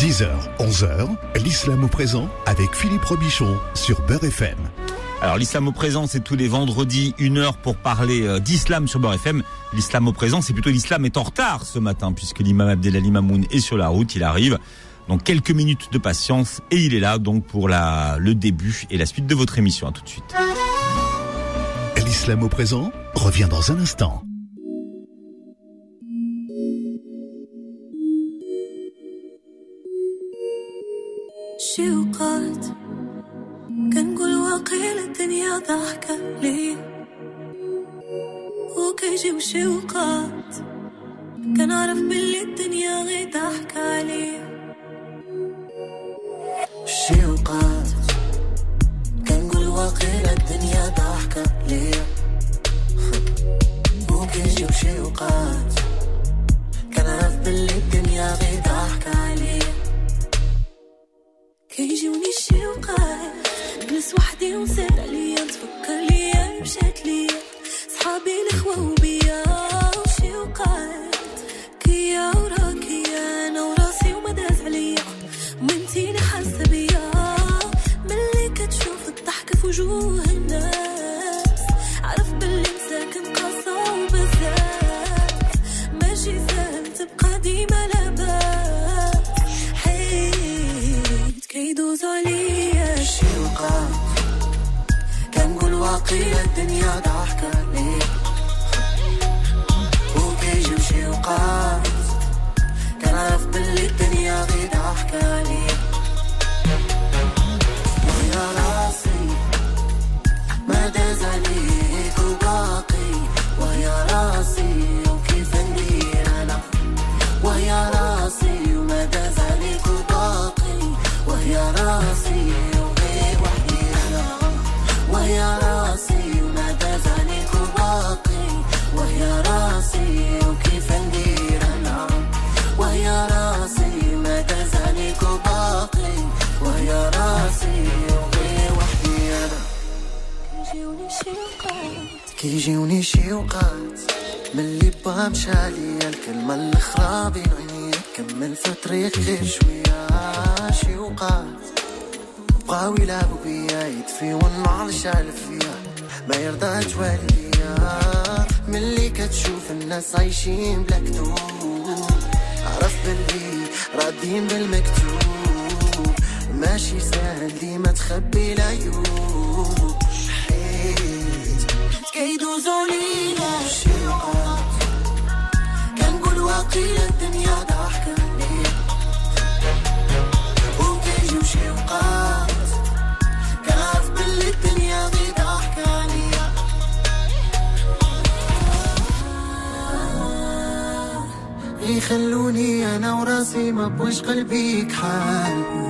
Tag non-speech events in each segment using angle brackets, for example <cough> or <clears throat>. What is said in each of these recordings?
10h, 11h, l'islam au présent avec Philippe Robichon sur Beurre FM. Alors l'islam au présent, c'est tous les vendredis, une heure pour parler euh, d'islam sur Beurre FM. L'islam au présent, c'est plutôt l'islam est en retard ce matin, puisque l'imam Abdelali Mamoun est sur la route, il arrive. Donc quelques minutes de patience et il est là donc pour la, le début et la suite de votre émission. À tout de suite. L'islam au présent revient dans un instant. شي وقات كنقول واقيلا الدنيا ضحكة لي. وكيجي وشي وقات كنعرف باللي الدنيا غي ضحكة لي شي وقات كنقول واقيلا الدنيا ضحكة لي. وكيجي وشي وقات كنعرف باللي الدنيا غي ضحكة لي كيجيوني شوقات نجلس وحدي ونسال عليا نتفكر ليا مشات ليا. صحابي الخوا وبيا وشوقات كيا وراكيا أنا وراسي وما داز عليا. وانتي اللي حاسه بيا ملي كتشوف الضحك في وجوه الناس باقي الدنيا ضحكة ليه؟ وكي مشي وقام كان عرف باللي الدنيا غي ضحكة ليه؟ ويا راسي ما داز عليك وباقي. ويا راسي كيجيوني شي وقات. ملي با مشى عليا الكلمة الأخرى بين عينيا كمل في الطريق غير شوية. شي وقات. بقاو يلعبو بيا يدفي والنار شعل فيا. ما يرضى من ملي كتشوف الناس عايشين بلا كتوب عرف بلي رادين بالمكتوب. ماشي ساهل ديما تخبي العيوب. كيدوزو لينا الشوقات كنقول واقيلا الدنيا ضحكة وكيجيو شوقات كنعرف باللي الدنيا ضحكة عليا يخلوني أنا وراسي ما بوش قلبي كحال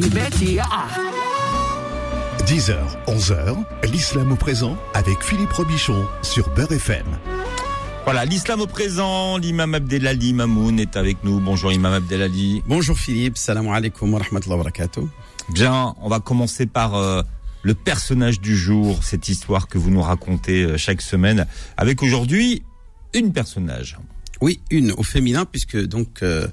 10h, 11h, l'islam au présent avec Philippe Robichon sur Beurre FM. Voilà, l'islam au présent, l'imam Abdelali Mamoun est avec nous. Bonjour imam Abdelali. Bonjour Philippe, salam alaikum wa rahmatullahi wa barakatuh. Bien, on va commencer par euh, le personnage du jour, cette histoire que vous nous racontez euh, chaque semaine, avec aujourd'hui une personnage. Oui, une au féminin puisque donc euh,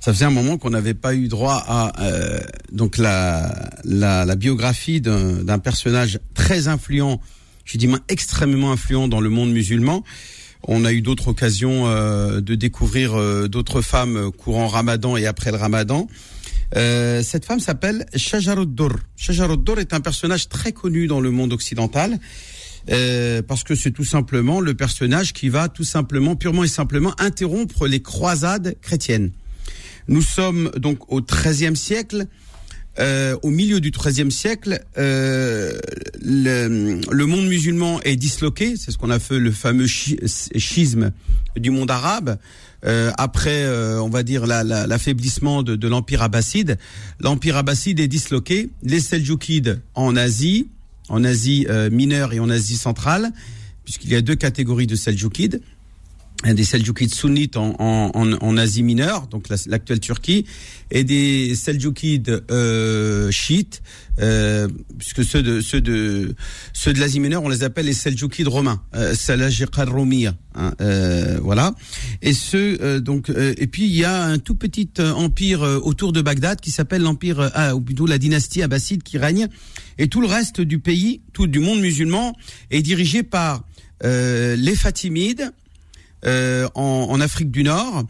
ça faisait un moment qu'on n'avait pas eu droit à euh, donc la la, la biographie d'un personnage très influent, je dis même extrêmement influent dans le monde musulman. On a eu d'autres occasions euh, de découvrir euh, d'autres femmes courant Ramadan et après le Ramadan. Euh, cette femme s'appelle Shajarud-Dur. Shajarud-Dur est un personnage très connu dans le monde occidental. Euh, parce que c'est tout simplement le personnage qui va tout simplement, purement et simplement, interrompre les croisades chrétiennes. Nous sommes donc au XIIIe siècle. Euh, au milieu du XIIIe siècle, euh, le, le monde musulman est disloqué. C'est ce qu'on a fait le fameux chi- schisme du monde arabe. Euh, après, euh, on va dire la- la- l'affaiblissement de, de l'empire abbasside, l'empire abbasside est disloqué. Les Seljoukides en Asie, en Asie euh, mineure et en Asie centrale, puisqu'il y a deux catégories de Seljoukides des Seljoukides sunnites en, en, en, Asie mineure, donc la- l'actuelle Turquie, et des Seljoukides euh, chiites, euh, puisque ceux de ceux de ceux de l'Asie mineure, on les appelle les Seljoukides romains, euh, Salajiq al-Rumiya, hein, euh, voilà. Et ceux euh, donc euh, et puis il y a un tout petit euh, empire autour de Bagdad qui s'appelle l'empire ah, ou plutôt la dynastie abbasside qui règne, et tout le reste du pays, tout du monde musulman est dirigé par les Fatimides en, en Afrique du Nord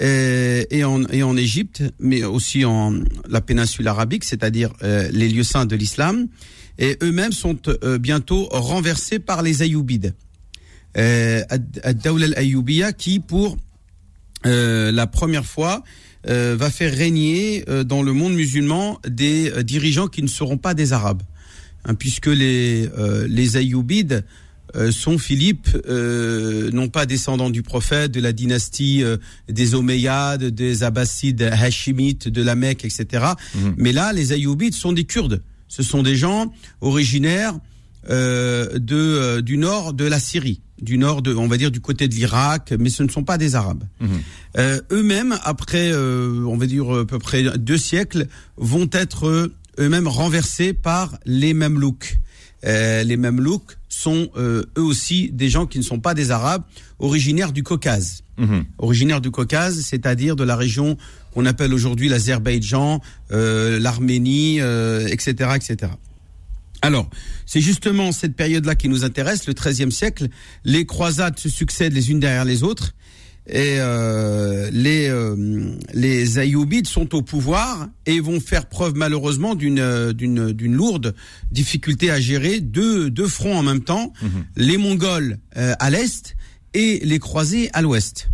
euh, et en, Égypte, mais aussi en la péninsule arabique, c'est-à-dire euh, les lieux saints de l'islam. Et eux-mêmes sont euh, bientôt renversés par les Ayyoubides. Euh, Ad- Ad-Dawla al-Ayyoubiya qui, pour euh, la première fois, euh, va faire régner euh, dans le monde musulman des euh, dirigeants qui ne seront pas des Arabes. Hein, puisque les, euh, les euh, sont Philippe, euh, non pas descendants du prophète, de la dynastie euh, des Omeyyades, des Abbassides, Hachimites, de la Mecque, etc. Mhm. Mais là, les Ayyoubides sont des Kurdes. Ce sont des gens originaires euh, de, euh, du nord de la Syrie, du nord de, on va dire, du côté de l'Irak, mais ce ne sont pas des Arabes. Mhm. Euh, eux-mêmes, après, euh, on va dire à peu près deux siècles, vont être euh, eux-mêmes renversés par les Mamelouks. Euh, les Mamelouks sont euh, eux aussi des gens qui ne sont pas des Arabes, originaires du Caucase. Mhm. Originaires du Caucase, c'est-à-dire de la région qu'on appelle aujourd'hui l'Azerbaïdjan, euh, l'Arménie, euh, etc., etc. Alors, c'est justement cette période-là qui nous intéresse, le XIIIe siècle. Les croisades se succèdent les unes derrière les autres. Et euh, les, euh, les Ayyoubides sont au pouvoir et vont faire preuve malheureusement d'une euh, d'une d'une lourde difficulté à gérer deux deux fronts en même temps, les Mongols euh, à l'est et les croisés à l'ouest.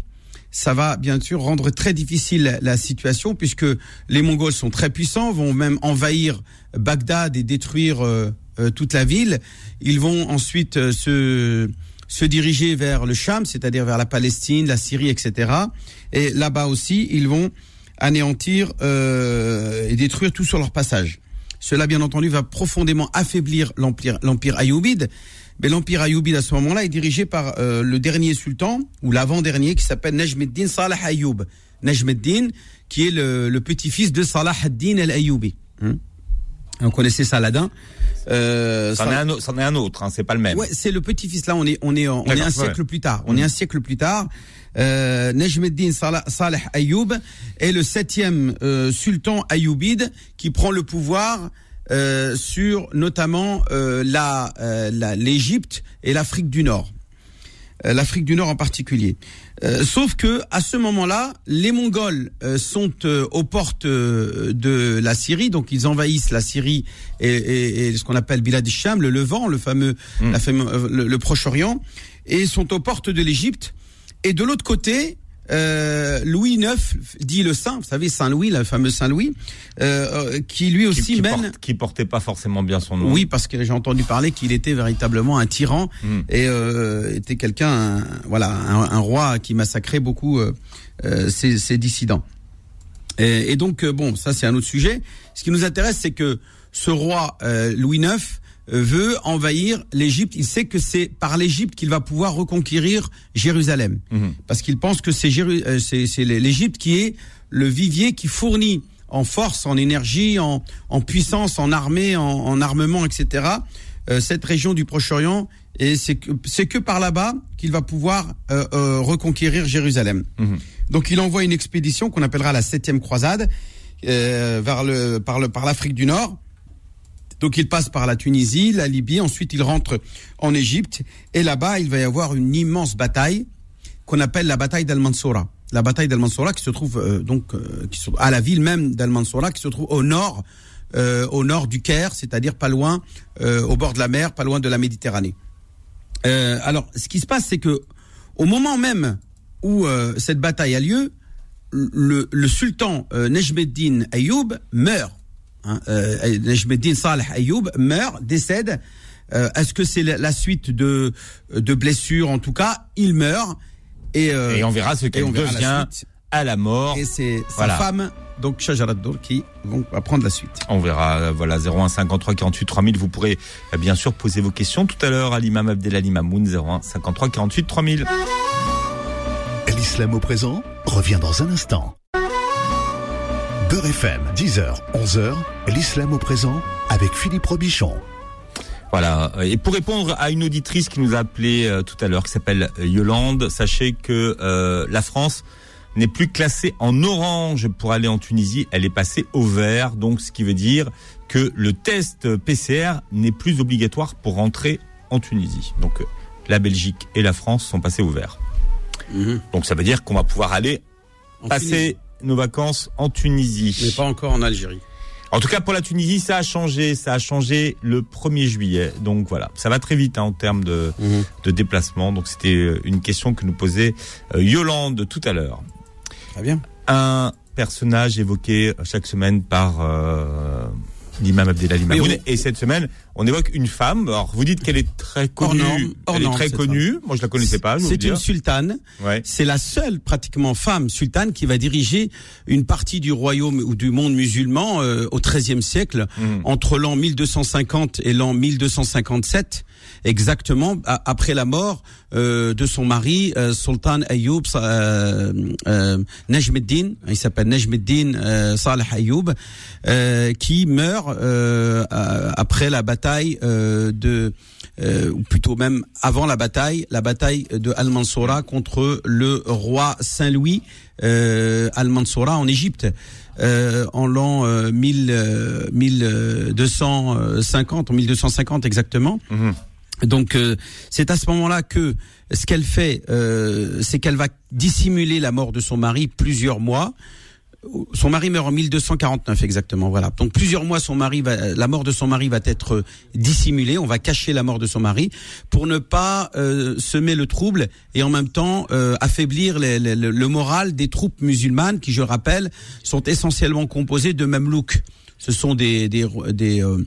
Ça va bien sûr rendre très difficile la situation puisque les Mongols sont très puissants, vont même envahir Bagdad et détruire euh, euh, toute la ville. Ils vont ensuite se se diriger vers le Cham, c'est-à-dire vers la Palestine, la Syrie, etc. Et là-bas aussi, ils vont anéantir euh, et détruire tout sur leur passage. Cela, bien entendu, va profondément affaiblir l'empire, ayoubide. Mais l'empire ayoubide, à ce moment-là, est dirigé par euh, le dernier sultan, ou l'avant-dernier, qui s'appelle Najmeddin Salah Ayoub. Najmeddin, qui est le, petit-fils de Salah ad-Din al-Ayyoubi. Hein On connaissait Saladin. Euh, C'en est un, c'en est un autre, hein, c'est pas le même. Ouais, c'est le petit-fils. Là, on est, on est, on est un ouais. siècle plus tard. On est un siècle plus tard. Euh, Najmeddin Salah, Saleh Ayoub est le septième euh, sultan ayoubide qui prend le pouvoir euh, sur notamment euh, la, euh, la- l'Égypte et l'Afrique du Nord. Euh, L'Afrique du Nord en particulier. Euh, sauf que à ce moment-là, les Mongols euh, sont euh, aux portes euh, de la Syrie, donc ils envahissent la Syrie et, et- et ce qu'on appelle Bilad Sham, le Levant, le fameux, la fameux- euh, le, le Proche-Orient, et sont aux portes de l'Égypte. Et de l'autre côté, euh, Louis IX, dit le Saint, vous savez Saint Louis, le fameux Saint Louis, euh, euh, qui lui aussi qui mène. porte- qui portait pas forcément bien son nom. Oui, parce que j'ai entendu parler qu'il était véritablement un tyran Mm. et euh, était quelqu'un, un- voilà, un, un roi qui massacrait beaucoup euh, euh, ses, ses dissidents. Et, et donc, bon, ça c'est un autre sujet. Ce qui nous intéresse, c'est que ce roi euh, Louis IX veut envahir l'Égypte. Il sait que c'est par l'Égypte qu'il va pouvoir reconquérir Jérusalem, Mhm. parce qu'il pense que c'est euh, c'est c'est l'Égypte qui est le vivier qui fournit en force, en énergie, en, en puissance, en armée, en, en armement, etc. euh, cette région du Proche-Orient. Et c'est que, c'est que par là-bas qu'il va pouvoir euh, euh, reconquérir Jérusalem. Mhm. Donc il envoie une expédition qu'on appellera la septième croisade euh, vers le, par, le, par l'Afrique du Nord. Donc il passe par la Tunisie, la Libye, ensuite il rentre en Égypte et là-bas il va y avoir une immense bataille qu'on appelle la bataille d'Al-Mansoura. La bataille d'Al-Mansoura qui se trouve euh, donc euh, à la ville même d'Al-Mansoura qui se trouve au nord euh, au nord du Caire, c'est-à-dire pas loin au bord de la mer, pas loin de la Méditerranée. Alors ce qui se passe c'est que au moment même où cette bataille a lieu, le, le sultan Nejmeddin Ayoub meurt. Hein, euh, Nejmeddin Saleh Ayoub meurt, décède. Euh, Est-ce que c'est la, la suite de, de blessures En tout cas, il meurt. Et, euh, Et on verra ce qu'elle la devient suite. à la mort. Et c'est Voilà. sa femme, donc Shajarat Dour, qui donc, va prendre la suite. On verra, euh, voilà, 01 53 48 3000. Vous pourrez euh, bien sûr poser vos questions tout à l'heure à l'imam Abdelali Mamoun, 01 53 48 3000. L'islam au présent revient dans un instant. Beurre FM, 10h, 11h, l'islam au présent avec Philippe Robichon. Voilà. Et pour répondre à une auditrice qui nous a appelé euh, tout à l'heure, qui s'appelle Yolande, sachez que euh, la France n'est plus classée en orange pour aller en Tunisie, elle est passée au vert, donc ce qui veut dire que le test PCR n'est plus obligatoire pour rentrer en Tunisie. Donc euh, la Belgique et la France sont passés au vert. Mhm. Donc ça veut dire qu'on va pouvoir aller En passer Tunisie, nos vacances en Tunisie. mais pas encore en Algérie. En tout cas, pour la Tunisie, ça a changé. Ça a changé le 1er juillet. Donc voilà, ça va très vite hein, en termes de, Mhm. de déplacement. Donc c'était euh, une question que nous posait euh, Yolande tout à l'heure. Très bien. Un personnage évoqué chaque semaine par euh, l'imam Abdelali Mamoun. Et cette semaine, on évoque une femme. Alors vous dites qu'elle est très connue. norme, hors elle est norme, très connue. Moi, je la connaissais pas. C'est une sultane. Ouais. C'est la seule pratiquement femme sultane qui va diriger une partie du royaume ou du monde musulman euh, au XIIIe siècle, Mhm. entre l'an 1250 et l'an 1257, exactement après la mort euh, de son mari, euh, Sultan Ayoub euh, euh, Najmeddin, il s'appelle Najmeddin euh, Saleh Ayoub, euh, qui meurt euh, après la bataille euh, de euh, ou plutôt même avant la bataille, la bataille de Al-Mansoura contre le roi Saint-Louis euh, Al-Mansoura en Égypte. En l'an euh, 1000, euh, 1250, en 1250 exactement. Mhm. Donc euh, c'est à ce moment-là que ce qu'elle fait, euh, c'est qu'elle va dissimuler la mort de son mari plusieurs mois. Son mari meurt en 1249 exactement. Voilà. Donc plusieurs mois, son mari va, la mort de son mari va être dissimulée. On va cacher la mort de son mari pour ne pas euh, semer le trouble et en même temps euh, affaiblir les- les- le, le moral des troupes musulmanes qui, je rappelle, sont essentiellement composées de mamelouks. Ce sont des des des, euh,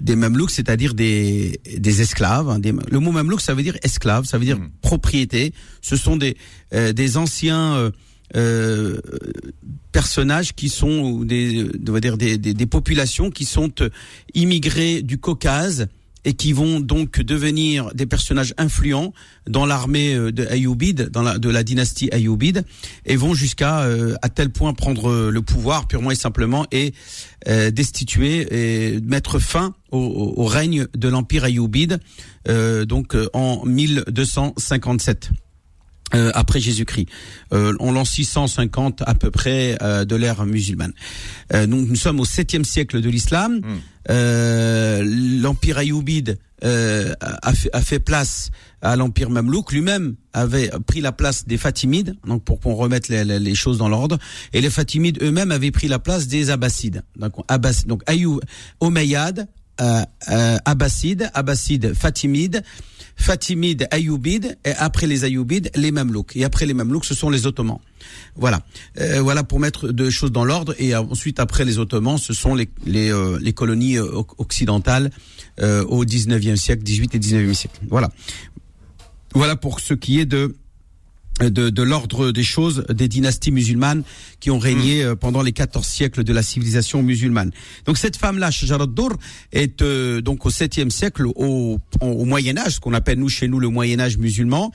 des mamelouks, c'est-à-dire des des esclaves. hein, des- le mot mamelouk, ça veut dire esclave, ça veut dire Mm. propriété. Ce sont des euh, des anciens euh, euh, personnages qui sont des, on va dire des, des, des populations qui sont euh, immigrées du Caucase et qui vont donc devenir des personnages influents dans l'armée euh, de Ayoubide, dans la, de la dynastie Ayoubide, et vont jusqu'à euh, à tel point prendre euh, le pouvoir purement et simplement et euh, destituer et mettre fin au, au- règne de l'empire Ayoubide, euh, donc euh, en 1257 euh, après Jésus-Christ. Euh, on l'an 650 à peu près euh, de l'ère musulmane. Euh, donc nous sommes au 7e siècle de l'islam. Euh, L'empire ayoubide euh, a, fait, a fait place à l'empire mamelouk. Lui-même avait pris la place des Fatimides, donc pour qu'on remette les, les- choses dans l'ordre. Et les Fatimides eux-mêmes avaient pris la place des Abbassides. Donc, Abbas, donc Ayoub, Omeyyades, euh, euh, Abbassides, Abbassides, Fatimides, Ayyoubides, et après les Ayyoubides, les Mamelouks. Et après les Mamelouks, ce sont les Ottomans. Voilà, Euh, voilà pour mettre deux choses dans l'ordre. Et euh, ensuite, après les Ottomans, ce sont les les, euh, les colonies euh, oc- occidentales euh, au 19e siècle, 18 et 19e siècle. Voilà, voilà pour ce qui est de de, de l'ordre des choses des dynasties musulmanes qui ont régné euh, pendant les 14 siècles de la civilisation musulmane. Donc cette femme-là, Shajarat Dour, est euh, donc au 7e siècle, au, au, au Moyen Âge, ce qu'on appelle nous chez nous le Moyen Âge musulman,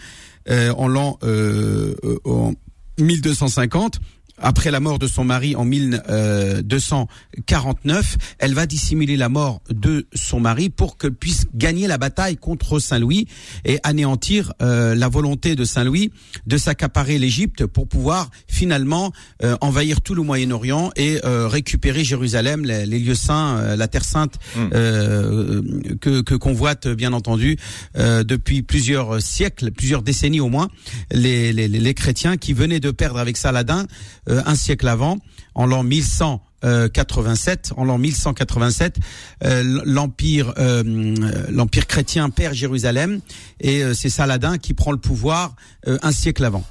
euh, en l'an euh, euh, en 1250. Après la mort de son mari en 1249, elle va dissimuler la mort de son mari pour qu'elle puisse gagner la bataille contre Saint-Louis et anéantir euh, la volonté de Saint-Louis de s'accaparer l'Égypte pour pouvoir finalement euh, envahir tout le Moyen-Orient et euh, récupérer Jérusalem, les, les lieux saints, euh, la Terre sainte Mm. euh, que, que convoitent bien entendu euh, depuis plusieurs siècles, plusieurs décennies au moins, les, les, les chrétiens qui venaient de perdre avec Saladin euh, un siècle avant, en l'an 1187, en l'an 1187, euh, l'empire euh, l'empire chrétien perd Jérusalem et euh, c'est Saladin qui prend le pouvoir euh, un siècle avant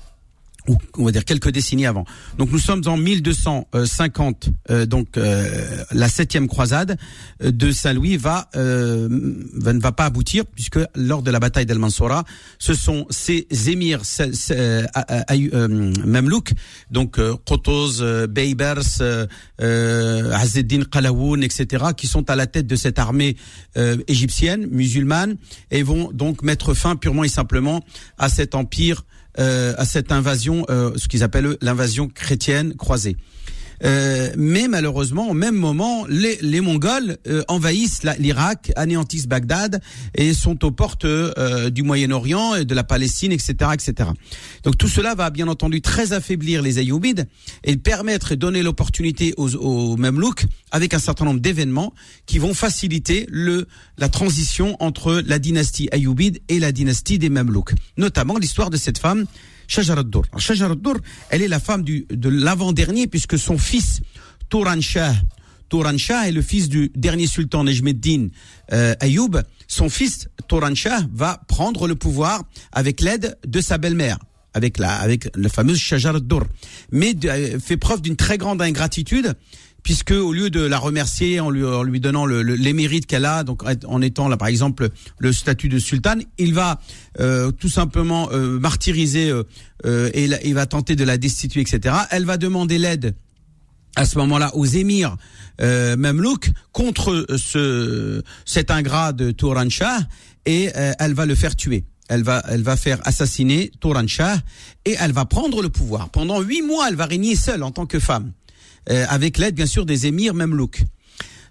ou on va dire quelques décennies avant. Donc nous sommes en 1250, euh, donc euh, la septième croisade euh, de Saint-Louis va, euh, ne va pas aboutir puisque lors de la bataille d'El Mansoura, ce sont ces émirs ces- donc euh, Beybers, Azzeddin Qalawoun, etc., qui sont à la tête de cette armée euh, égyptienne, musulmane, et vont donc mettre fin purement et simplement à cet empire à cette invasion, euh, ce qu'ils appellent l'invasion chrétienne croisée. Euh, mais malheureusement, au même moment, les, les Mongols euh, envahissent l'Irak, anéantissent Bagdad et sont aux portes euh, du Moyen-Orient et de la Palestine, etc., etc. Donc tout cela va bien entendu très affaiblir les Ayyoubides et permettre et donner l'opportunité aux, aux Mamelouks avec un certain nombre d'événements qui vont faciliter le la transition entre la dynastie Ayyubide et la dynastie des Mamelouks. Notamment l'histoire de cette femme Shajar. Alors, Shajar ad-Dur, elle est la femme du, de l'avant-dernier puisque son fils Touran Shah, Touran Shah est le fils du dernier sultan Nejmeddin euh, Ayoub. Son fils Touran Shah va prendre le pouvoir avec l'aide de sa belle-mère avec la avec la fameuse Shajar ad-Dur, mais euh, fait preuve d'une très grande ingratitude puisque au lieu de la remercier en lui, en lui donnant le- le- les mérites qu'elle a, donc en étant là par exemple le statut de sultane, il va euh, tout simplement euh, martyriser euh, euh, et il va tenter de la destituer, etc. Elle va demander l'aide à ce moment-là aux émirs euh, mamelouks contre ce cet ingrat de Touran Shah et euh, elle va le faire tuer. Elle va elle va faire assassiner Touran Shah et elle va prendre le pouvoir. Pendant huit mois, elle va régner seule en tant que femme, euh, avec l'aide bien sûr des émirs mamelouks.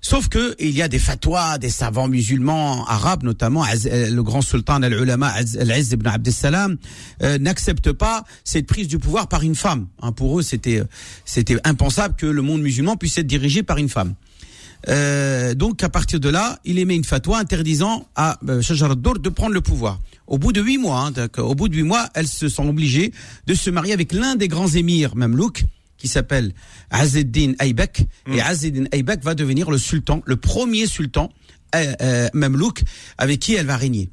Sauf que il y a des fatwas des savants musulmans arabes, notamment euh, le grand sultan al-ulama Az- al-Izz ibn euh, n'accepte pas cette prise du pouvoir par une femme. Hein, pour eux, c'était c'était impensable que le monde musulman puisse être dirigé par une femme. Euh, donc à partir de là, il émet une fatwa interdisant à euh, Shajar ad-Dur de prendre le pouvoir. Au bout de huit mois, hein, donc, au bout de huit mois, elles se sont obligées de se marier avec l'un des grands émirs mamelouks qui s'appelle Azzeddin Aybek. Et Azzeddin Aybek va devenir le sultan, le premier sultan euh, euh, mamelouk avec qui elle va régner.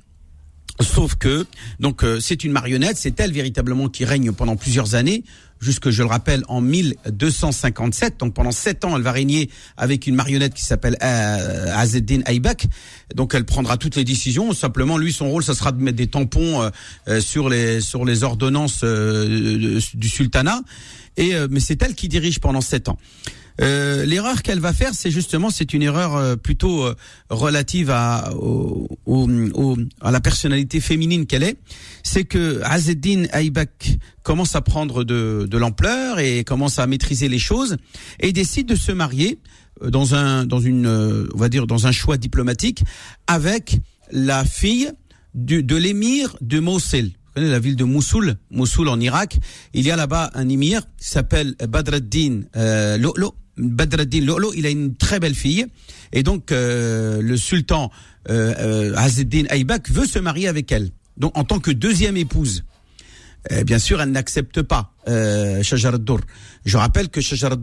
Sauf que, donc, euh, c'est une marionnette, c'est elle véritablement qui règne pendant plusieurs années, jusque, je le rappelle, en 1257. Donc, pendant sept ans, elle va régner avec une marionnette qui s'appelle euh, Azzeddin Aybek. Donc, elle prendra toutes les décisions. Simplement, lui, son rôle, ça sera de mettre des tampons euh, euh, sur les sur les ordonnances euh, de- du sultanat. Et euh, mais c'est elle qui dirige pendant sept ans. Euh, L'erreur qu'elle va faire, c'est justement, c'est une erreur euh, plutôt euh, relative à, au, au- à la personnalité féminine qu'elle est. C'est que Azzeddin Aybek commence à prendre de, de l'ampleur et commence à maîtriser les choses et décide de se marier dans un, dans une, on va dire, dans un choix diplomatique avec la fille du, de l'émir de Mosul. Vous connaissez la ville de Mossoul, Mossoul en Irak. Il y a là-bas un émir qui s'appelle Badreddin euh, Lolo. Badreddin Lolo, il a une très belle fille. Et donc, euh, le sultan euh, euh, Azzeddin Aybak veut se marier avec elle. Donc, en tant que deuxième épouse. Euh, bien sûr, elle n'accepte pas euh. Je rappelle que Shajar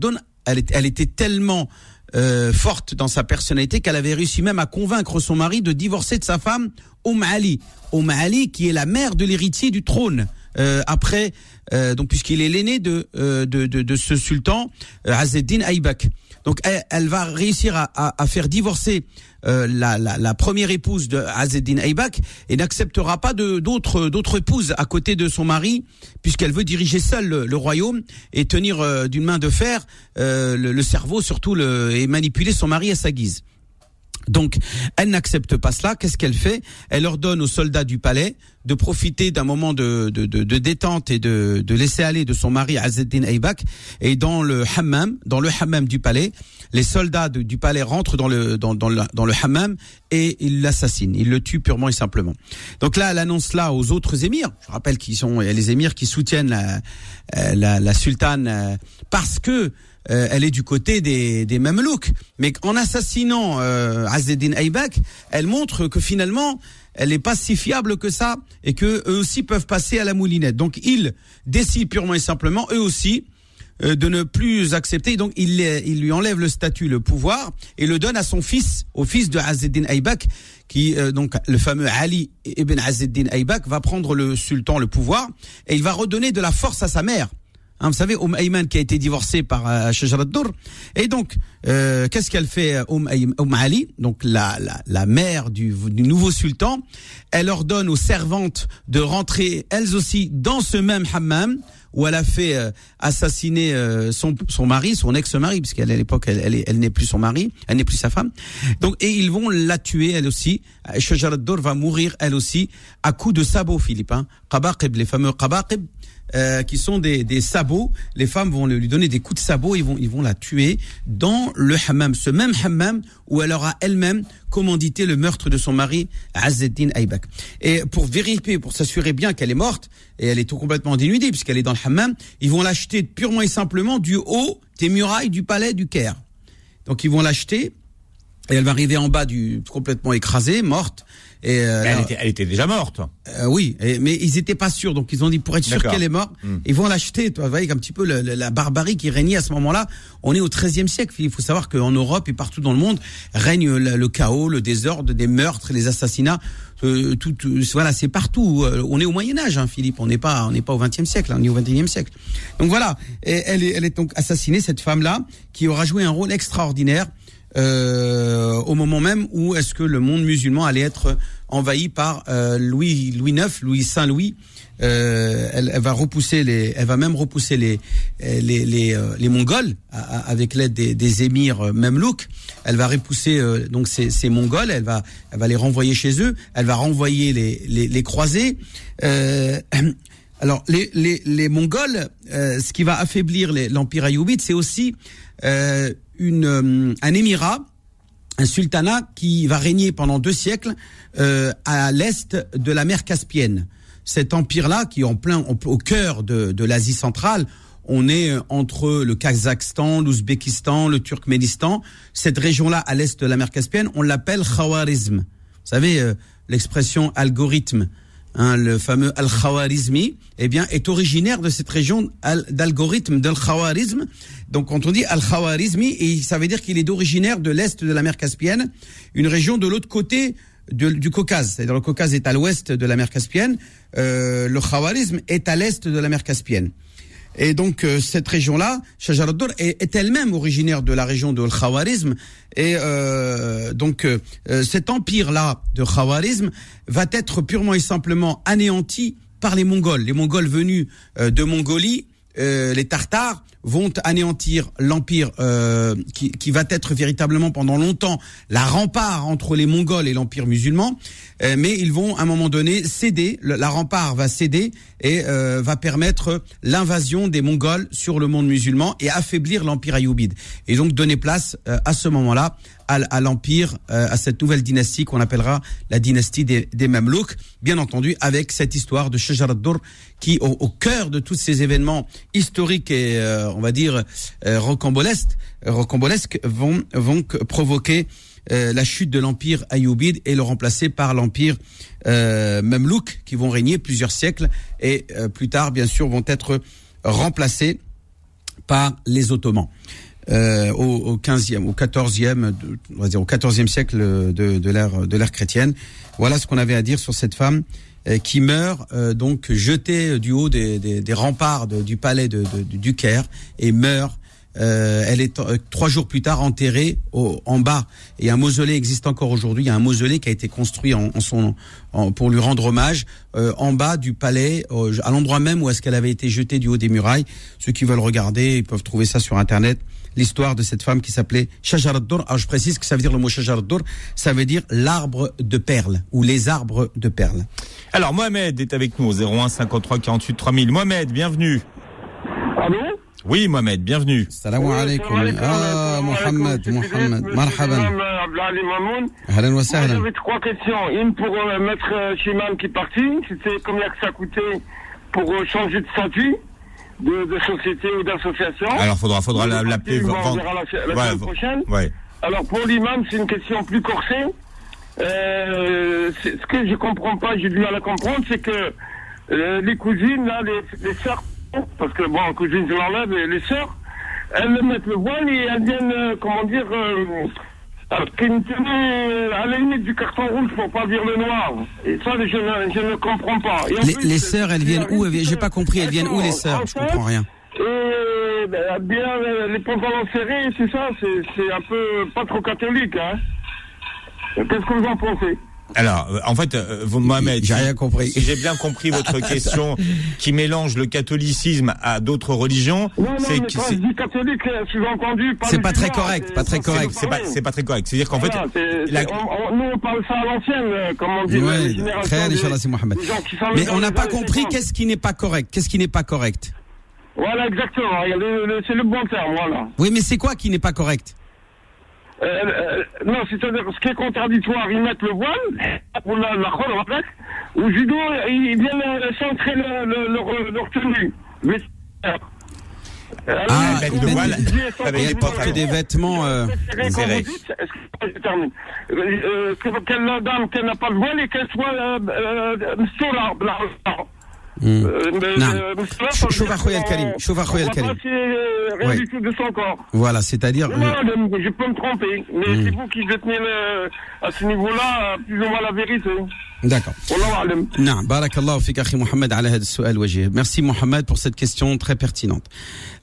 elle, elle était tellement euh, forte dans sa personnalité qu'elle avait réussi même à convaincre son mari de divorcer de sa femme, Oum Ali. Oum Ali, qui est la mère de l'héritier du trône. Euh, après, euh, donc puisqu'il est l'aîné de, euh, de, de, de ce sultan, euh, Azzeddin Aybak. Donc elle, elle va réussir à, à, à faire divorcer euh, la, la, la première épouse de Azzeddin Aybak et n'acceptera pas d'autres d'autres épouses à côté de son mari puisqu'elle veut diriger seule le, le royaume et tenir euh, d'une main de fer euh, le, le cerveau surtout le, et manipuler son mari à sa guise. Donc, elle n'accepte pas cela. Qu'est-ce qu'elle fait? Elle ordonne aux soldats du palais de profiter d'un moment de, de, de, de détente et de, laisser aller de son mari Azzeddin Aybak. Et dans le hammam, dans le hammam du palais, les soldats du palais rentrent dans le dans, le dans le hammam et ils l'assassinent. Ils le tuent purement et simplement. Donc là, elle annonce cela aux autres émirs. Je rappelle qu'ils sont les émirs qui soutiennent la euh, la, la sultane euh, parce que euh, elle est du côté des, des Mamelouks. Mais en assassinant euh, Azzeddin Aybak, elle montre que finalement, elle n'est pas si fiable que ça et que eux aussi peuvent passer à la moulinette. Donc ils décident purement et simplement, eux aussi, euh, de ne plus accepter. Donc il, il lui enlève le statut, le pouvoir et le donne à son fils, au fils de Azzeddin Aybak, qui euh, donc le fameux Ali ibn Azzeddin Aybak va prendre le sultan, le pouvoir et il va redonner de la force à sa mère. Hein, vous savez, Oum Ayman qui a été divorcée par euh, Shajar ad-Dur. Et donc, euh, qu'est-ce qu'elle fait, euh, Oum, Oum Ali, donc la, la, la mère du, du nouveau sultan Elle ordonne aux servantes de rentrer elles aussi dans ce même hammam où elle a fait euh, assassiner euh, son, son mari, son ex-mari, puisqu'elle à l'époque elle, elle, elle n'est plus son mari, elle n'est plus sa femme. Donc et ils vont la tuer elle aussi. Shajarat va mourir elle aussi à coups de sabots, Philippe. Hein. Les fameux qabaqib. Euh, qui sont des, des sabots. Les femmes vont lui donner des coups de sabot, ils vont, ils vont la tuer dans le hammam, ce même hammam où elle aura elle-même commandité le meurtre de son mari, Azzeddin Aybak. Et pour vérifier, pour s'assurer bien qu'elle est morte, et elle est tout complètement dénudée puisqu'elle est dans le hammam, ils vont l'acheter purement et simplement du haut des murailles du palais du Caire. Donc ils vont l'acheter, et elle va arriver en bas du complètement écrasée, morte. Et euh, elle, était, elle était déjà morte. euh, oui, et- mais ils étaient pas sûrs, donc ils ont dit pour être sûr qu'elle est morte, Hmm. ils vont l'acheter. Vous voyez un petit peu le- le- la barbarie qui régnait à ce moment-là. On est au XIIIe siècle. Il faut savoir qu'en Europe et partout dans le monde règne le, le chaos, le désordre, des meurtres, les assassinats. Euh, tout, tout- voilà, c'est partout. Euh, On est au Moyen Âge, hein, Philippe. On n'est pas, on n'est pas au XXe siècle. hein, on est au XXIe siècle. Donc voilà, et elle est, elle est donc assassinée cette femme-là qui aura joué un rôle extraordinaire euh, au moment même où est-ce que le monde musulman allait être envahi par euh, Louis Louis IX, Louis Saint Louis. Euh, elle, elle va repousser les, elle va même repousser les les les, euh, les Mongols avec l'aide des, des émirs euh, Mamelouks. Elle va repousser euh, donc ces, ces Mongols. Elle va elle va les renvoyer chez eux. Elle va renvoyer les les, les croisés. Euh, <clears throat> alors les les, les Mongols, euh, ce qui va affaiblir l'empire ayoubide, c'est aussi euh, euh, un émirat un sultanat qui va régner pendant deux siècles euh, à l'est de la mer Caspienne. Cet empire-là, qui est en plein au, cœur de, de l'Asie centrale, on est euh, entre le Kazakhstan, l'Ouzbékistan, le Turkménistan. Cette région-là, à l'est de la mer Caspienne, on l'appelle Khawarizm. Vous savez, l'expression algorithme, hein, le fameux Al-Khawarizmi, eh bien, est originaire de cette région al- d'algorithme, del Khawarizm. Donc, quand on dit Al-Khawarizmi, ça veut dire qu'il est originaire de l'est de la mer Caspienne, une région de l'autre côté de- du Caucase. C'est-à-dire le Caucase est à l'ouest de la mer Caspienne, euh, le Khawarizm est à l'est de la mer Caspienne. Et donc euh, cette région-là, Shajar est, est elle-même originaire de la région de Khawarizm. Et euh, donc euh, cet empire-là de Khawarizm va être purement et simplement anéanti par les Mongols. Les Mongols venus euh, de Mongolie, euh, les Tartares vont anéantir l'empire euh, qui, qui va être véritablement pendant longtemps la rempart entre les Mongols et l'empire musulman, Euh, mais ils vont à un moment donné céder, le- la rempart va céder et euh, va permettre l'invasion des Mongols sur le monde musulman et affaiblir l'empire ayoubide. Et donc donner place euh, à ce moment-là à, à l'empire, euh, à cette nouvelle dynastie qu'on appellera la dynastie des, des Mamelouks, bien entendu avec cette histoire de Shajar ad-Dur qui, au, au cœur de tous ces événements historiques et, euh, on va dire, euh, rocambolesques, rocambolesques vont, vont que- provoquer euh, la chute de l'empire ayoubide et le remplacer par l'empire euh, Mamelouk qui vont régner plusieurs siècles et euh, plus tard, bien sûr, vont être remplacés par les Ottomans. Euh, au, au 15e, au 14e, de- on va dire au 14e siècle de, de l'ère de l'ère chrétienne. Voilà ce qu'on avait à dire sur cette femme euh, qui meurt euh, donc jetée du haut des, des, des remparts de- du palais de, de- du Caire et meurt. Euh, elle est euh, trois jours plus tard enterrée au, en bas. Et un mausolée existe encore aujourd'hui. Il y a un mausolée qui a été construit en, son en- pour lui rendre hommage euh, en bas du palais, à l'endroit même où est-ce qu'elle avait été jetée du haut des murailles. Ceux qui veulent regarder, ils peuvent trouver ça sur internet. L'histoire de cette femme qui s'appelait Shajar ad-Dur. Alors je précise que ça veut dire le mot Shajar ad-Dur, ça veut dire l'arbre de perles ou les arbres de perles. Alors Mohamed est avec nous au 01 53 48 3000. Mohamed, bienvenue. Allô Oui Mohamed, bienvenue. Salam Oui, alaikum. Ah, Mohamed, Mohamed. Marhaban. Mamoun. Ahlan wa sahlan. j'avais trois questions. Une pour euh, Maître euh, qui est parti. C'était combien que ça coûtait pour euh, changer de statut de, de société ou d'association Alors faudra faudra la- l'appeler. la, la Ouais, v- prochaine. Ouais. Alors pour l'imam, c'est une question plus corsée. Euh, ce que je comprends pas, j'ai du mal à comprendre, c'est que euh, les cousines, là, les, les sœurs, parce que bon, cousines, je l'enlève, les sœurs, elles mettent le voile et elles viennent, euh, comment dire, euh, tenue à la limite du carton rouge pour pas dire le noir. Et ça, je ne, je ne comprends pas. Les, plus, les c'est- sœurs, elles viennent où J'ai pas compris. Elles viennent où les sœurs? Je comprends rien. et ben, bien euh, les pantalons serrés, c'est ça, c'est c'est un peu pas trop catholique, hein. Qu'est-ce que vous en pensez? Alors, euh, en fait, euh, vous, Mohamed, J'ai rien compris. Si j'ai bien compris votre <laughs> question, qui mélange le catholicisme à d'autres religions, c'est mais que quand je c'est catholique, euh, sous-entendu, pas C'est pas très correct, c'est- pas très correct. c'est pas c'est pas très correct. C'est-à-dire qu'en fait, nous on parle ça à l'ancienne, euh, comme on dit. Générations très, des- Inch'Allah, c'est Mohamed. des gens qui sont Mais on n'a pas compris 50. qu'est-ce qui n'est pas correct. Qu'est-ce qui n'est pas correct Voilà, exactement. C'est le bon terme, voilà. Oui, mais c'est quoi qui n'est pas correct? Euh, euh, non, c'est-à-dire ce qui est contradictoire, ils mettent le voile, pour la, la fait, au judo, ils viennent euh, centrer le, le, leur, leur tenue. Mais, euh, Ah, ils- le ils- voile ils- que des vêtements, euh, Quelle dame qu'elle n'a pas le voile et qu'elle soit euh, euh, bla- Hmm. Ouais. du tout de son corps. Voilà, c'est-à-dire. Non, je peux me tromper, mais c'est vous qui détenez le- à ce niveau-là euh, plus ou moins la vérité. D'accord. Non, barakallah fik akhi Mohamed ala Merci Mohamed pour cette question très pertinente.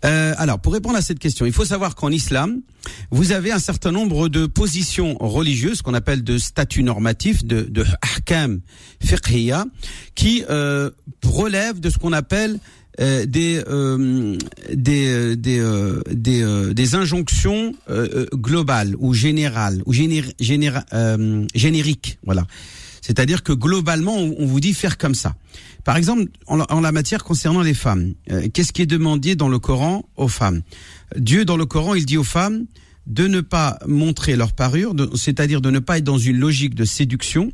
Euh, alors, pour répondre à cette question, il faut savoir qu'en islam, vous avez un certain nombre de positions religieuses qu'on appelle de statuts normatifs, de, de ahkam fiqhiyya, qui euh, relèvent de ce qu'on appelle euh, des euh, des euh, des euh, des, euh, des, injonctions euh, globales ou générales ou géné géné génériques. Voilà. C'est-à-dire que globalement, on, vous dit faire comme ça. Par exemple, en, la- matière concernant les femmes, euh, qu'est-ce qui est demandé dans le Coran aux femmes? Dieu, dans le Coran, il dit aux femmes de ne pas montrer leur parure, c'est-à-dire de ne pas être dans une logique de séduction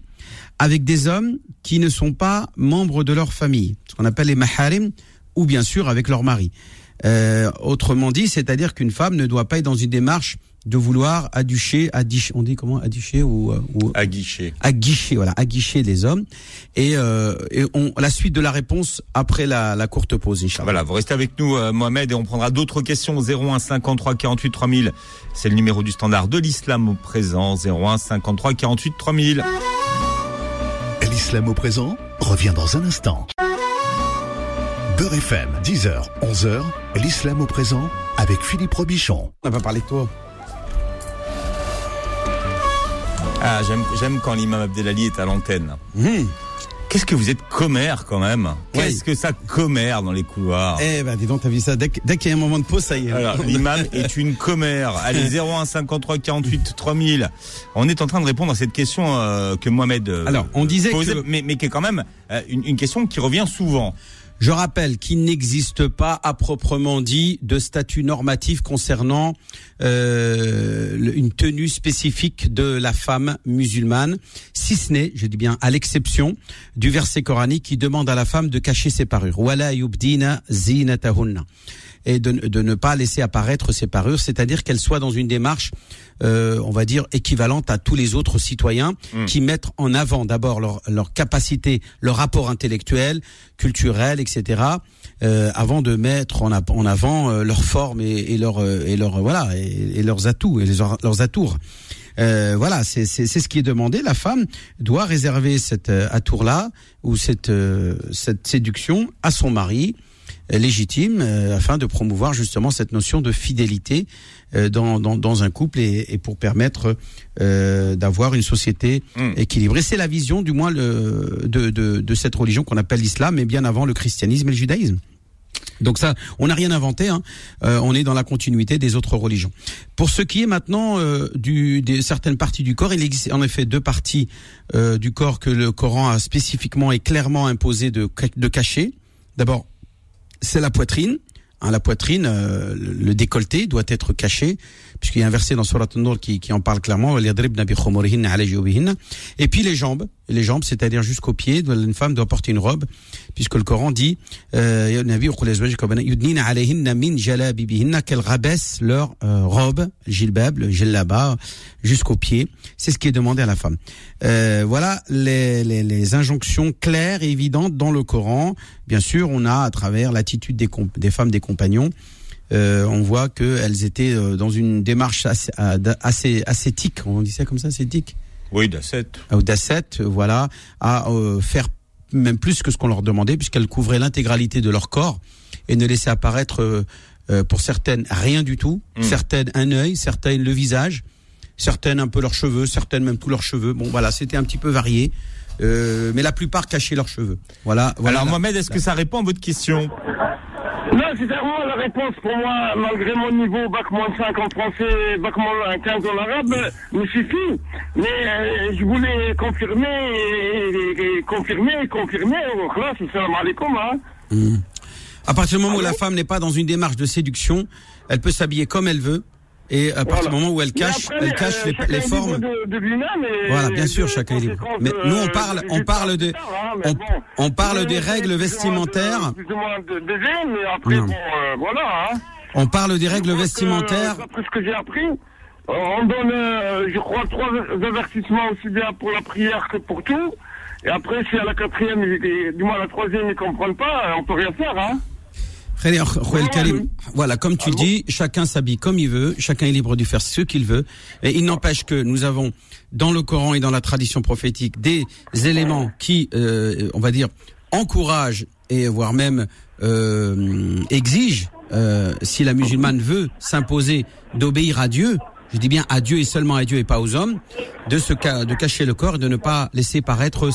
avec des hommes qui ne sont pas membres de leur famille, ce qu'on appelle les maharim, ou bien sûr avec leur mari. Euh, autrement dit, c'est-à-dire qu'une femme ne doit pas être dans une démarche de vouloir aducher, adicher, on dit comment aducher ou, euh, ou à guichet. aguicher, voilà, aguicher les hommes. Et, euh, et on, la suite de la réponse après la, la courte pause, Inch'Allah. Voilà, vous restez avec nous, euh, Mohamed, et on prendra d'autres questions. 01 53 48 3000, c'est le numéro du standard de l'islam au présent. 01 53 48 3000. L'islam au présent revient dans un instant. Beurre FM, 10h, 11h, l'islam au présent avec Philippe Robichon. On n'a pas parlé de toi. Ah, j'aime, j'aime quand l'imam Abdelali est à l'antenne. Hum. Qu'est-ce que vous êtes commère quand même Oui. Qu'est-ce que ça commère dans les couloirs Eh ben, dis donc, t'as vu ça. Dès, qu'il y a un moment de pause, ça y est. Alors, l'imam <laughs> est une commère. Allez, 01 53 48 3000. On est en train de répondre à cette question euh, que Mohamed euh, Alors, on disait posait, que- mais, mais qui est quand même euh, une, une question qui revient souvent. Je rappelle qu'il n'existe pas à proprement dit de statut normatif concernant euh, une tenue spécifique de la femme musulmane, si ce n'est, je dis bien, à l'exception du verset coranique qui demande à la femme de cacher ses parures. Et de, de ne pas laisser apparaître ses parures, c'est-à-dire qu'elle soit dans une démarche, euh, on va dire, équivalente à tous les autres citoyens Mm. qui mettent en avant d'abord leur, leur capacité, leur rapport intellectuel, culturel, etc., euh, avant de mettre en, en avant euh, leur forme et, et leur euh, et leur voilà et, et leurs atouts et les- leurs atours. Euh, voilà, c'est ce qui est demandé. La femme doit réserver cet euh, atour-là ou cette euh, cette séduction à son mari légitime euh, afin de promouvoir justement cette notion de fidélité euh, dans, dans, dans un couple et, et pour permettre euh, d'avoir une société Mm. équilibrée. C'est la vision du moins le, de, de, de cette religion qu'on appelle l'islam, mais bien avant le christianisme et le judaïsme. Donc ça, on n'a rien inventé. Hein. Euh, on est dans la continuité des autres religions. Pour ce qui est maintenant euh, du, des certaines parties du corps, il existe en effet deux parties euh, du corps que le Coran a spécifiquement et clairement imposé de, de cacher. D'abord, c'est la poitrine. Hein, la poitrine, euh, le décolleté doit être caché, puisqu'il y a un verset dans Surat An-Nur qui, qui en parle clairement. Et puis les jambes, les jambes, c'est-à-dire jusqu'aux pieds. Une femme doit porter une robe, puisque le Coran dit euh, qu'elles rabaissent leur euh, robe, jilbab, le jellaba, jusqu'aux pieds. C'est ce qui est demandé à la femme. Euh, voilà les, les, les, injonctions claires et évidentes dans le Coran. Bien sûr, on a à travers l'attitude des, des femmes des compagnons. Euh, on voit qu'elles étaient euh, dans une démarche assez, assez ascétique, on dit ça comme ça, ascétique? Oui, d'Asset. ou d'ascète, voilà, à euh, faire même plus que ce qu'on leur demandait, puisqu'elles couvraient l'intégralité de leur corps et ne laissaient apparaître, euh, euh, pour certaines, rien du tout, Mm. certaines un œil, certaines le visage, certaines un peu leurs cheveux, certaines même tous leurs cheveux. Bon, voilà, c'était un petit peu varié. Euh, mais la plupart cachaient leurs cheveux. Voilà. voilà Alors la- Mohamed, est-ce que ça répond à votre question? Non, c'est vraiment la réponse pour moi, malgré mon niveau bac moins 5 en français, bac moins 15 en arabe, me suffit. Mais euh, je voulais confirmer, et, et confirmer, confirmer. Voilà, c'est salam alaikum, hein. À partir du moment où la femme n'est pas dans une démarche de séduction, elle peut s'habiller comme elle veut. Et à partir Voilà. du moment où elle Mais cache, après, elle cache euh, les, formes. De, de et Voilà, bien sûr, chacun est libre. Mais nous, on euh, parle, on parle de, tard, hein, mais on, bon. on parle des Euh, règles vestimentaires. Mais après, euh. On parle des règles vestimentaires. D'après ce que j'ai appris, euh, on donne, euh, je crois, trois avertissements aussi bien pour la prière que pour tout. Et après, si à la quatrième, du moins à la troisième, ils ne comprennent pas, on peut rien faire, hein. Voilà, comme tu le dis, chacun s'habille comme il veut, chacun est libre de faire ce qu'il veut. Et il n'empêche que nous avons dans le Coran et dans la tradition prophétique des éléments qui, euh, on va dire, encouragent et voire même euh, exigent, euh, si la musulmane veut s'imposer d'obéir à Dieu, je dis bien à Dieu et seulement à Dieu et pas aux hommes, de se de cacher le corps et de ne pas laisser paraître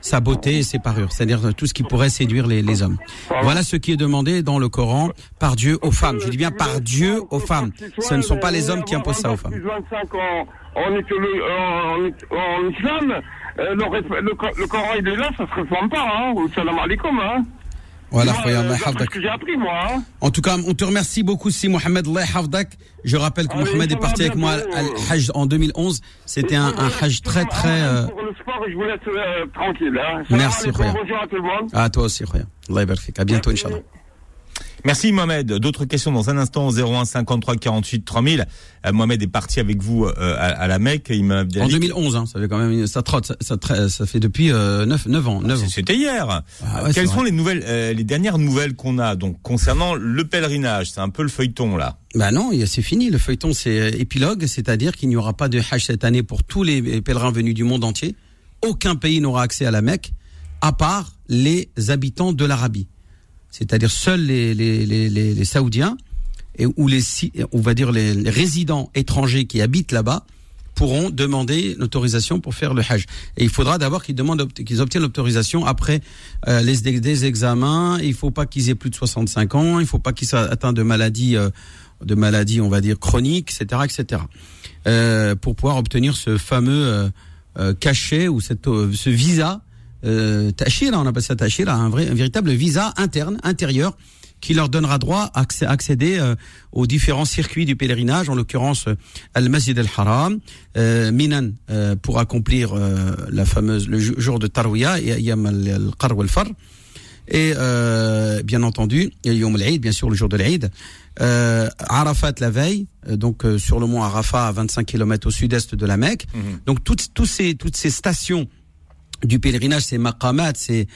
sa beauté et ses parures, c'est-à-dire tout ce qui pourrait séduire les, hommes. Voilà ce qui est demandé dans le Coran par Dieu aux femmes. Je dis bien par Dieu aux femmes. Ce ne sont pas les hommes qui imposent ça aux femmes. 25 en, islam, euh, le, Coran il est là, ça se ressemble pas, hein. Salam alaikum, hein. Voilà, euh, que j'ai appris, moi, hein. En tout cas, on te remercie beaucoup, si Mohamed yahfazak. Je rappelle que Allez, Mohamed est parti avec moi à Hajj en 2011. C'était un, un Hajj très très. euh, Pour le sport, je vous laisse euh, tranquille, hein. Merci, khoya. Bonjour à tout le monde. À toi aussi, khoya. Allah. À bientôt. Inch'Allah. Merci Mohamed. D'autres questions dans un instant au 01 53 48 3000. Euh, Mohamed est parti avec vous euh, à, à la Mecque. Il En 2011, hein, ça fait quand même, ça trotte, ça, ça, tra- ça fait depuis euh, 9, 9 ans, 9 ans. C'était hier. Ah ouais, Quelles sont les nouvelles, euh, les dernières nouvelles qu'on a donc concernant le pèlerinage? C'est un peu le feuilleton là. Bah non, c'est fini. Le feuilleton, c'est euh, épilogue, c'est-à-dire qu'il n'y aura pas de Hajj cette année pour tous les pèlerins venus du monde entier. Aucun pays n'aura accès à la Mecque, à part les habitants de l'Arabie. C'est-à-dire seuls les, les, les, les, Saoudiens et ou les, on va dire les, les résidents étrangers qui habitent là-bas pourront demander l'autorisation pour faire le Hajj. Et il faudra d'abord qu'ils demandent qu'ils obtiennent l'autorisation après euh, les des, des examens. Il faut pas qu'ils aient plus de 65 ans. Il faut pas qu'ils soient atteints de maladies euh, de maladies, on va dire chroniques, etc., etc. Euh, pour pouvoir obtenir ce fameux euh, euh, cachet ou cette, euh, ce visa euh, tachira, on appelle ça tachira, un vrai, un véritable visa interne, intérieur, qui leur donnera droit à accé- accéder euh, aux différents circuits du pèlerinage, en l'occurrence euh, Al-Masjid al-Haram, euh, Minan euh, pour accomplir euh, la fameuse le jour de Tarwiya et Ayam al- al-Qar wal-Far. Et euh, bien entendu, Yom al-Eid, bien sûr le jour de l'Eid. Euh, Arafat la veille, donc euh, sur le mont Arafat à 25 km au sud-est de la Mecque. Donc toutes, tous ces, toutes ces stations du pèlerinage, ces maqamat, ces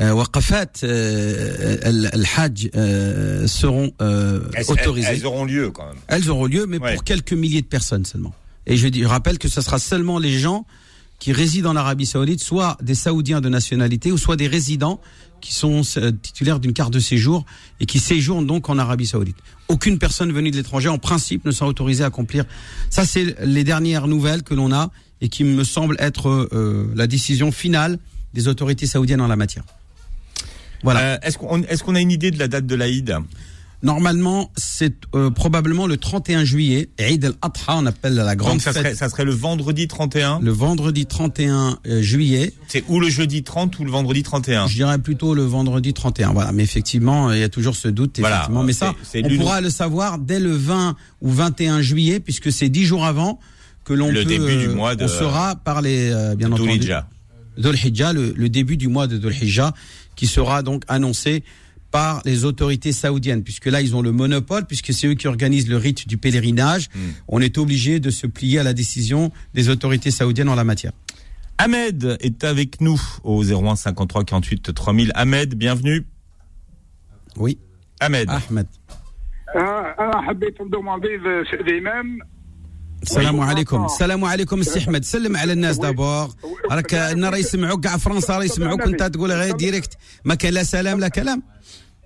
euh, waqafat, euh, al- al-hajj euh, seront euh, autorisées. elles auront lieu quand même. Elles auront lieu, mais Ouais. pour quelques milliers de personnes seulement. Et je, dis, je rappelle que ce sera seulement les gens qui résident en Arabie Saoudite, soit des Saoudiens de nationalité, ou soit des résidents qui sont euh, titulaires d'une carte de séjour et qui séjournent donc en Arabie Saoudite. Aucune personne venue de l'étranger, en principe, ne sera autorisée à accomplir. Ça, c'est les dernières nouvelles que l'on a et qui me semble être euh, la décision finale des autorités saoudiennes en la matière. Voilà. Euh, est-ce qu'on est-ce qu'on a une idée de la date de l'Aïd? Normalement, c'est euh, probablement le 31 juillet, Eid al-Adha, on appelle la grande Donc ça fête. serait, ça serait le vendredi 31. Le vendredi 31 euh, juillet, C'est ou le jeudi 30 ou le vendredi 31. je dirais plutôt le vendredi 31. Voilà, mais effectivement, il y a toujours ce doute. Voilà, effectivement. mais ça, on pourra le savoir dès le 20 ou 21 juillet, puisque c'est dix jours avant que l'on peut. Début du mois euh, de, on sera. Euh, Hijjah. le, début du mois de Dhul-Hijjah, qui sera donc annoncé par les autorités saoudiennes, puisque là, ils ont le monopole, puisque c'est eux qui organisent le rite du pèlerinage. Hmm. On est obligé de se plier à la décision des autorités saoudiennes en la matière. Ahmed est avec nous au 01 53 48 3000. Ahmed, bienvenue. Oui. Ahmed. Ahmed. السلام عليكم. السلام عليكم السي أحمد. سلم على الناس دابور. راك أنا راه يسمعوك كاع فرنسا راه يسمعوك انت تقول غير ديريكت. ما كان لا سلام لا كلام.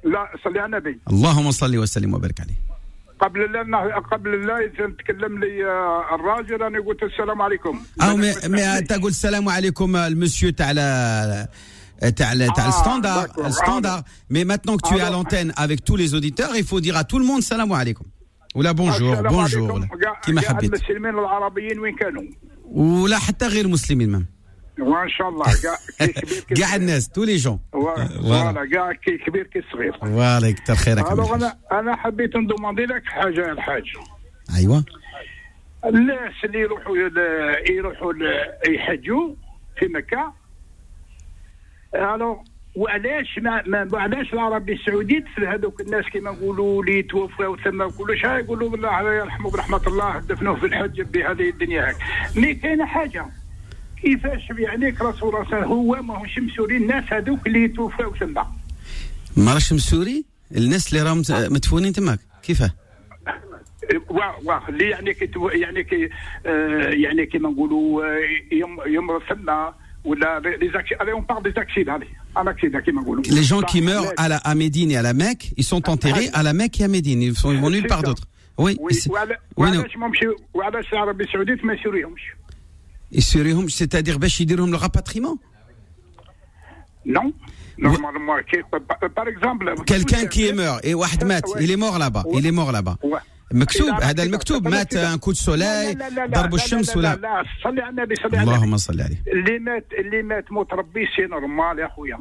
لا صلي على النبي. اللهم صل وسلم وبارك عليه. قبل لا قبل لا تكلم لي آه، الراجل أنا قلت السلام عليكم. al monsieur t'as la t'as le t'as le Ah, standard, d'accord. le standard. Mais maintenant que tu es à l'antenne avec tous les auditeurs, il faut dire à tout le monde salam alaikum. Ou la bonjour, السلام bonjour. عليكم. là. قاع- كيما قاع حبيت. المسلمين العربيين وين كانوا ولا حتى غير المسلمين même. وان شاء الله كاع كي كبير كي كاع الناس tous les gens. فوالا كاع كي كبير كي صغير Voilà, كتر خيرك الوغ أبو انا انا حبيت ندوموندي لك حاجه يا الحاج الحاج. ايوه الناس اللي يروحوا ل- يروحوا ل- يحجوا في مكه الو وعلاش ما, ما وعلاش العربي السعودي في هذوك الناس كما نقولوا اللي توفوا ثم كل شيء يقولوا بالله الله يرحمه برحمة الله دفنوه في الحج بهذه الدنيا هاك مي كاينة حاجة. كيفاش يعني صلى الله هو ماهوش مسؤولي الناس هذوك اللي توفوا ثم ما راش مسوري؟ الناس اللي راهم مدفونين تماك. كيفاه؟ واه واه اللي يعني كي يعني كي آه يعني كيما نقولوا آه، يوم يوم ثم ولا لي زاكسي allez on parle des Les gens qui meurent à, la, à Médine et à la Mecque, ils sont enterrés à la Mecque et à Médine. Ils, sont, ils vont nulle part. Oui. C'est-à-dire, ben, le rapatriement Non. Par exemple. Quelqu'un qui est mort, et Wahd il est mort là-bas. Il est mort là-bas. مكتوب هذا المكتوب مات un coup de soleil ضربوا الشمس ولا ولا لا صلي على النبي صلي على النبي اللهم صل عليه اللي مات اللي مات موت ربي سي نورمال يا خويا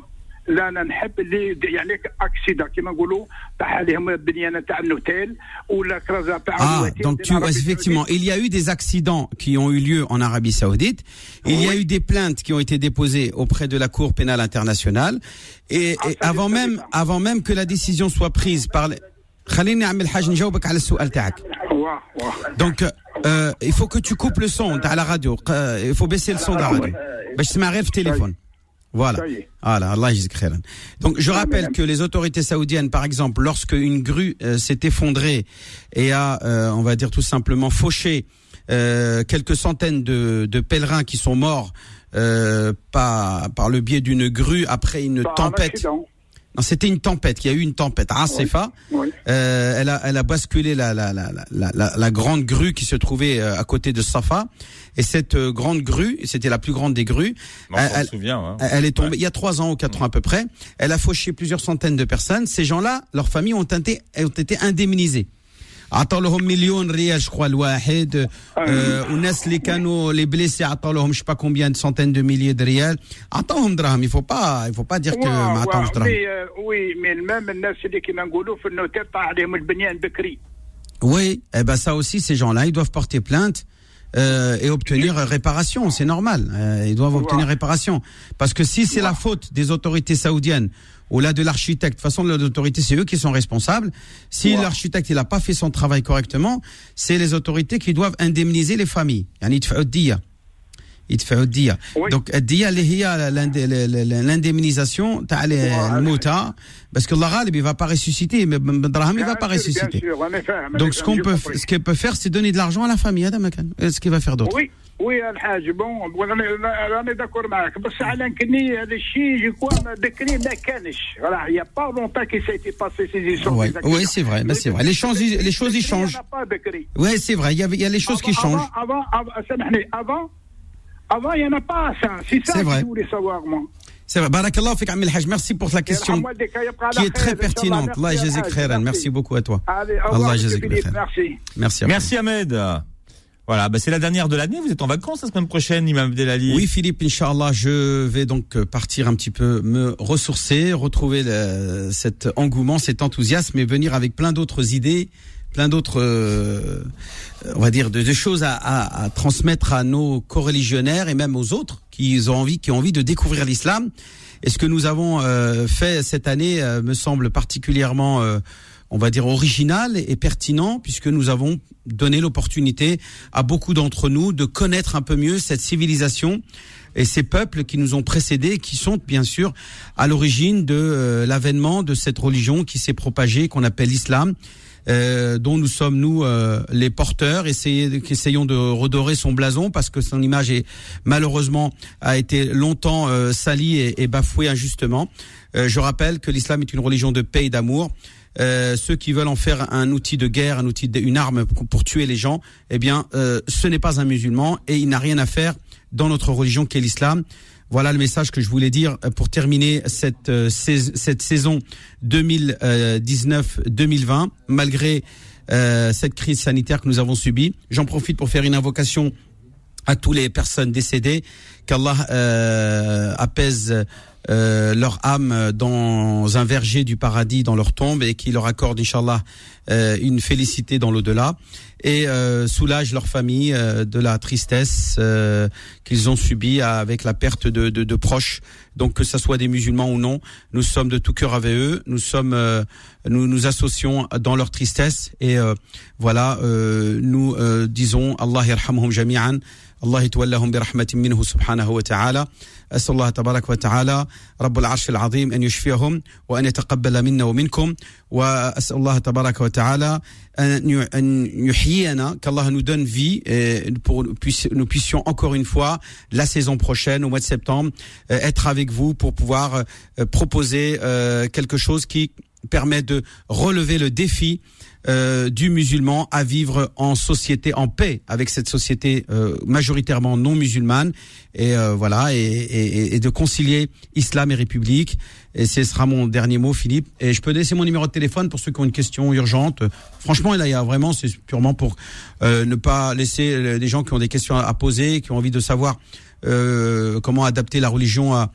لا انا نحب اللي يعني اكسيدا كيما نقولوا طاح عليهم البنيانه تاع النوتيل ولا كرازه تاع Ah, الوتيل donc tu, ديال العربي effectivement, السعودي. il y a eu des accidents qui ont eu lieu en Arabie Saoudite. Il y a eu des plaintes qui ont été déposées auprès de la Cour pénale internationale. Et, Ah, et ça, avant je savais même, pas. avant même que la décision soit prise par les... خليني نعمل حاجة نجاوبك على السؤال تاعك. واه واه Donc, euh, il faut que tu coupes le son à la radio. Euh, Il faut baisser le son de la radio. باش تسمع غير في téléphone. Voilà. Ça y est. Voilà, Allah يجزيك خيرا. Donc je rappelle que les autorités saoudiennes, par exemple, lorsque une grue euh, s'est effondrée et a, euh, on va dire tout simplement, fauché euh, quelques centaines de, de pèlerins qui sont morts euh, par, par le biais d'une grue après une Par un tempête. c'était une tempête. Il y a eu une tempête. Asifa. Oui. Euh, elle a, elle a basculé la, la, la, la, la, la grande grue qui se trouvait euh, à côté de Safa. Et cette euh, grande grue, c'était la plus grande des grues. Elle, souvient. hein. elle est tombée il y a trois ans ou quatre ans à peu près. Elle a fauché plusieurs centaines de personnes. Ces gens-là, leurs familles ont été, ont été indemnisées. عطوا لهم مليون ريال je crois الواحد euh, والناس اللي كانوا les blessés عطوا لهم je sais pas combien de centaines de milliers de ريال عطوهم دراهم il faut pas il faut pas dire que واه، ما عطاهمش واه، دراهم مي آه، وي مي المام الناس اللي كيما نقولوا في النوتيل طاح عليهم البنيان بكري Oui, eh ben ça aussi, ces gens-là, ils doivent porter plainte euh, et obtenir réparation. C'est normal. Euh, ils doivent obtenir réparation. Parce que si c'est la faute des autorités saoudiennes ou là de l'architecte, de toute façon, les autorités, c'est eux qui sont responsables. Si l'architecte il n'a pas fait son travail correctement, c'est les autorités qui doivent indemniser les familles. يدفعوا الدية. يدفعوا الدية. Oui. Donc الدية اللي هي l'ind- l'indemnisation تاع الموتى parce que Allah غالب il va pas ressusciter mais بالدراهم il va pas ressusciter. Donc ce qu'on peut, ce qu'elle peut faire, c'est donner de l'argent à la famille. هذا ما كان. Ce qu'il va faire d'autre. وي وي الحاج بون وانا راني داكور معك بس على كني هذا الشيء يكون بكري ما كانش راه يا با لونتا كي سيتي باسي سي Ouais, ouais, c'est vrai, ben c'est vrai. Les choses, ils- les choses, ils changent. بكري Ouais, c'est vrai. Il y, avait, il y a les choses qui changent. Avant, avant, سامحني avant, Avant, il n'y en a pas ça. C'est ça que je voulais savoir, moi. C'est vrai. Barakallah, Fik Amil merci pour la question qui est très pertinente. Allah Jazik Khairan, merci beaucoup à toi. Allah Jazik Merci. Merci, merci Ahmed. Voilà, bah c'est la dernière de l'année. Vous êtes en vacances la semaine prochaine, Imam Delali. Oui, Philippe, Inch'Allah, je vais donc euh, partir un petit peu me ressourcer, retrouver euh, cet engouement, cet enthousiasme et venir avec plein d'autres idées plein d'autres, euh, on va dire, de, de choses à, à- à transmettre à nos coreligionnaires et même aux autres qui ont envie, qui ont envie de découvrir l'islam. Et ce que nous avons euh, fait cette année euh, me semble particulièrement, euh, on va dire, original et pertinent, puisque nous avons donné l'opportunité à beaucoup d'entre nous de connaître un peu mieux cette civilisation et ces peuples qui nous ont précédés, qui sont bien sûr à l'origine de euh, l'avènement de cette religion qui s'est propagée, qu'on appelle l'islam. Euh, dont nous sommes nous euh, les porteurs, essayer, essayons de redorer son blason parce que son image est malheureusement a été longtemps euh, salie et, et bafouée injustement. Euh, je rappelle que l'islam est une religion de paix et d'amour. Euh, ceux qui veulent en faire un outil de guerre, un outil, de, une arme pour, pour tuer les gens, eh bien, euh, ce n'est pas un musulman et il n'a rien à faire dans notre religion qu'est l'islam. Voilà le message que je voulais dire euh, pour terminer cette, euh, saison 2019-2020, malgré euh, cette crise sanitaire que nous avons subie. J'en profite pour faire une invocation à toutes les personnes décédées, qu'Allah euh, apaise euh, leur âme dans un verger du paradis, dans leur tombe, et qu'il leur accorde, Inch'Allah, euh, une félicité dans l'au-delà, et euh, soulage leur famille euh, de la tristesse euh, qu'ils ont subie avec la perte de, de, de proches. Donc que ce soit des musulmans ou non, nous sommes de tout cœur avec eux, nous sommes, euh, nous nous associons dans leur tristesse, et voilà, nous disons Allah yarhamhum jami'an. الله يتولهم برحمة منه سبحانه وتعالى أسأل الله تبارك وتعالى رب العرش العظيم أن يشفيهم وأن يتقبل منا ومنكم وأسأل الله تبارك وتعالى أن ي- أن يحيينا qu'Allah nous donne vie et pour nous puisse- nous puissions encore une fois la saison prochaine au mois de septembre euh, être avec vous pour pouvoir euh, proposer euh, quelque chose qui permet de relever le défi euh, du musulman à vivre en société, en paix avec cette société euh, majoritairement non musulmane, et euh, voilà, et, et- et de concilier islam et république. Et ce sera mon dernier mot, Philippe. Et je peux laisser mon numéro de téléphone pour ceux qui ont une question urgente. Franchement, là, il y a vraiment, c'est purement pour euh, ne pas laisser euh, des gens qui ont des questions à, poser, qui ont envie de savoir euh, comment adapter la religion à,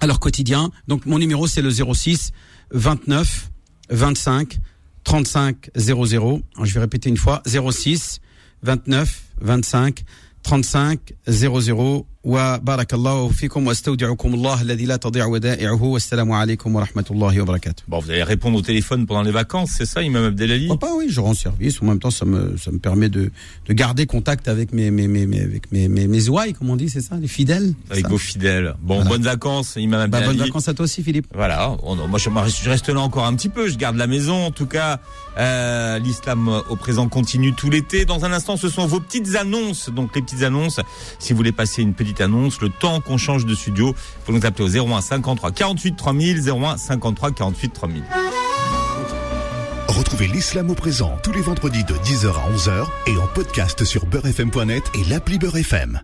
à leur quotidien. Donc mon numéro c'est le 06 29 25 35 00. Alors, je vais répéter une fois 06 29 25 35 00 وبارك الله فيكم واستودعكم الله الذي لا تضيع ودائعه والسلام عليكم ورحمة الله وبركاته. Bon, vous allez répondre au téléphone pendant les vacances, c'est ça, Imam Abdelali Pourquoi pas, oui, je rends service. En même temps, ça me, ça me permet de, de garder contact avec mes, mes, mes, mes- avec mes, mes, mes ouailles, comme on dit, c'est ça, les fidèles. Avec ça. vos fidèles. Bon, Voilà. bonnes vacances, Imam Bah, Abdelali. bonnes vacances à toi aussi, Philippe. Voilà, on- moi je, je reste là encore un petit peu, je garde la maison. En tout cas, euh, l'islam euh, au présent continue tout l'été. Dans un instant, ce sont vos petites annonces. Donc les petites annonces, si vous voulez passer une petite annonce, le temps qu'on change de studio, vous nous appelez au 01 53 48 3000, 01 53 48 3000. Retrouvez l'islam au présent tous les vendredis de 10h à 11h et en podcast sur beurrefm.net et l'appli Beurrefm.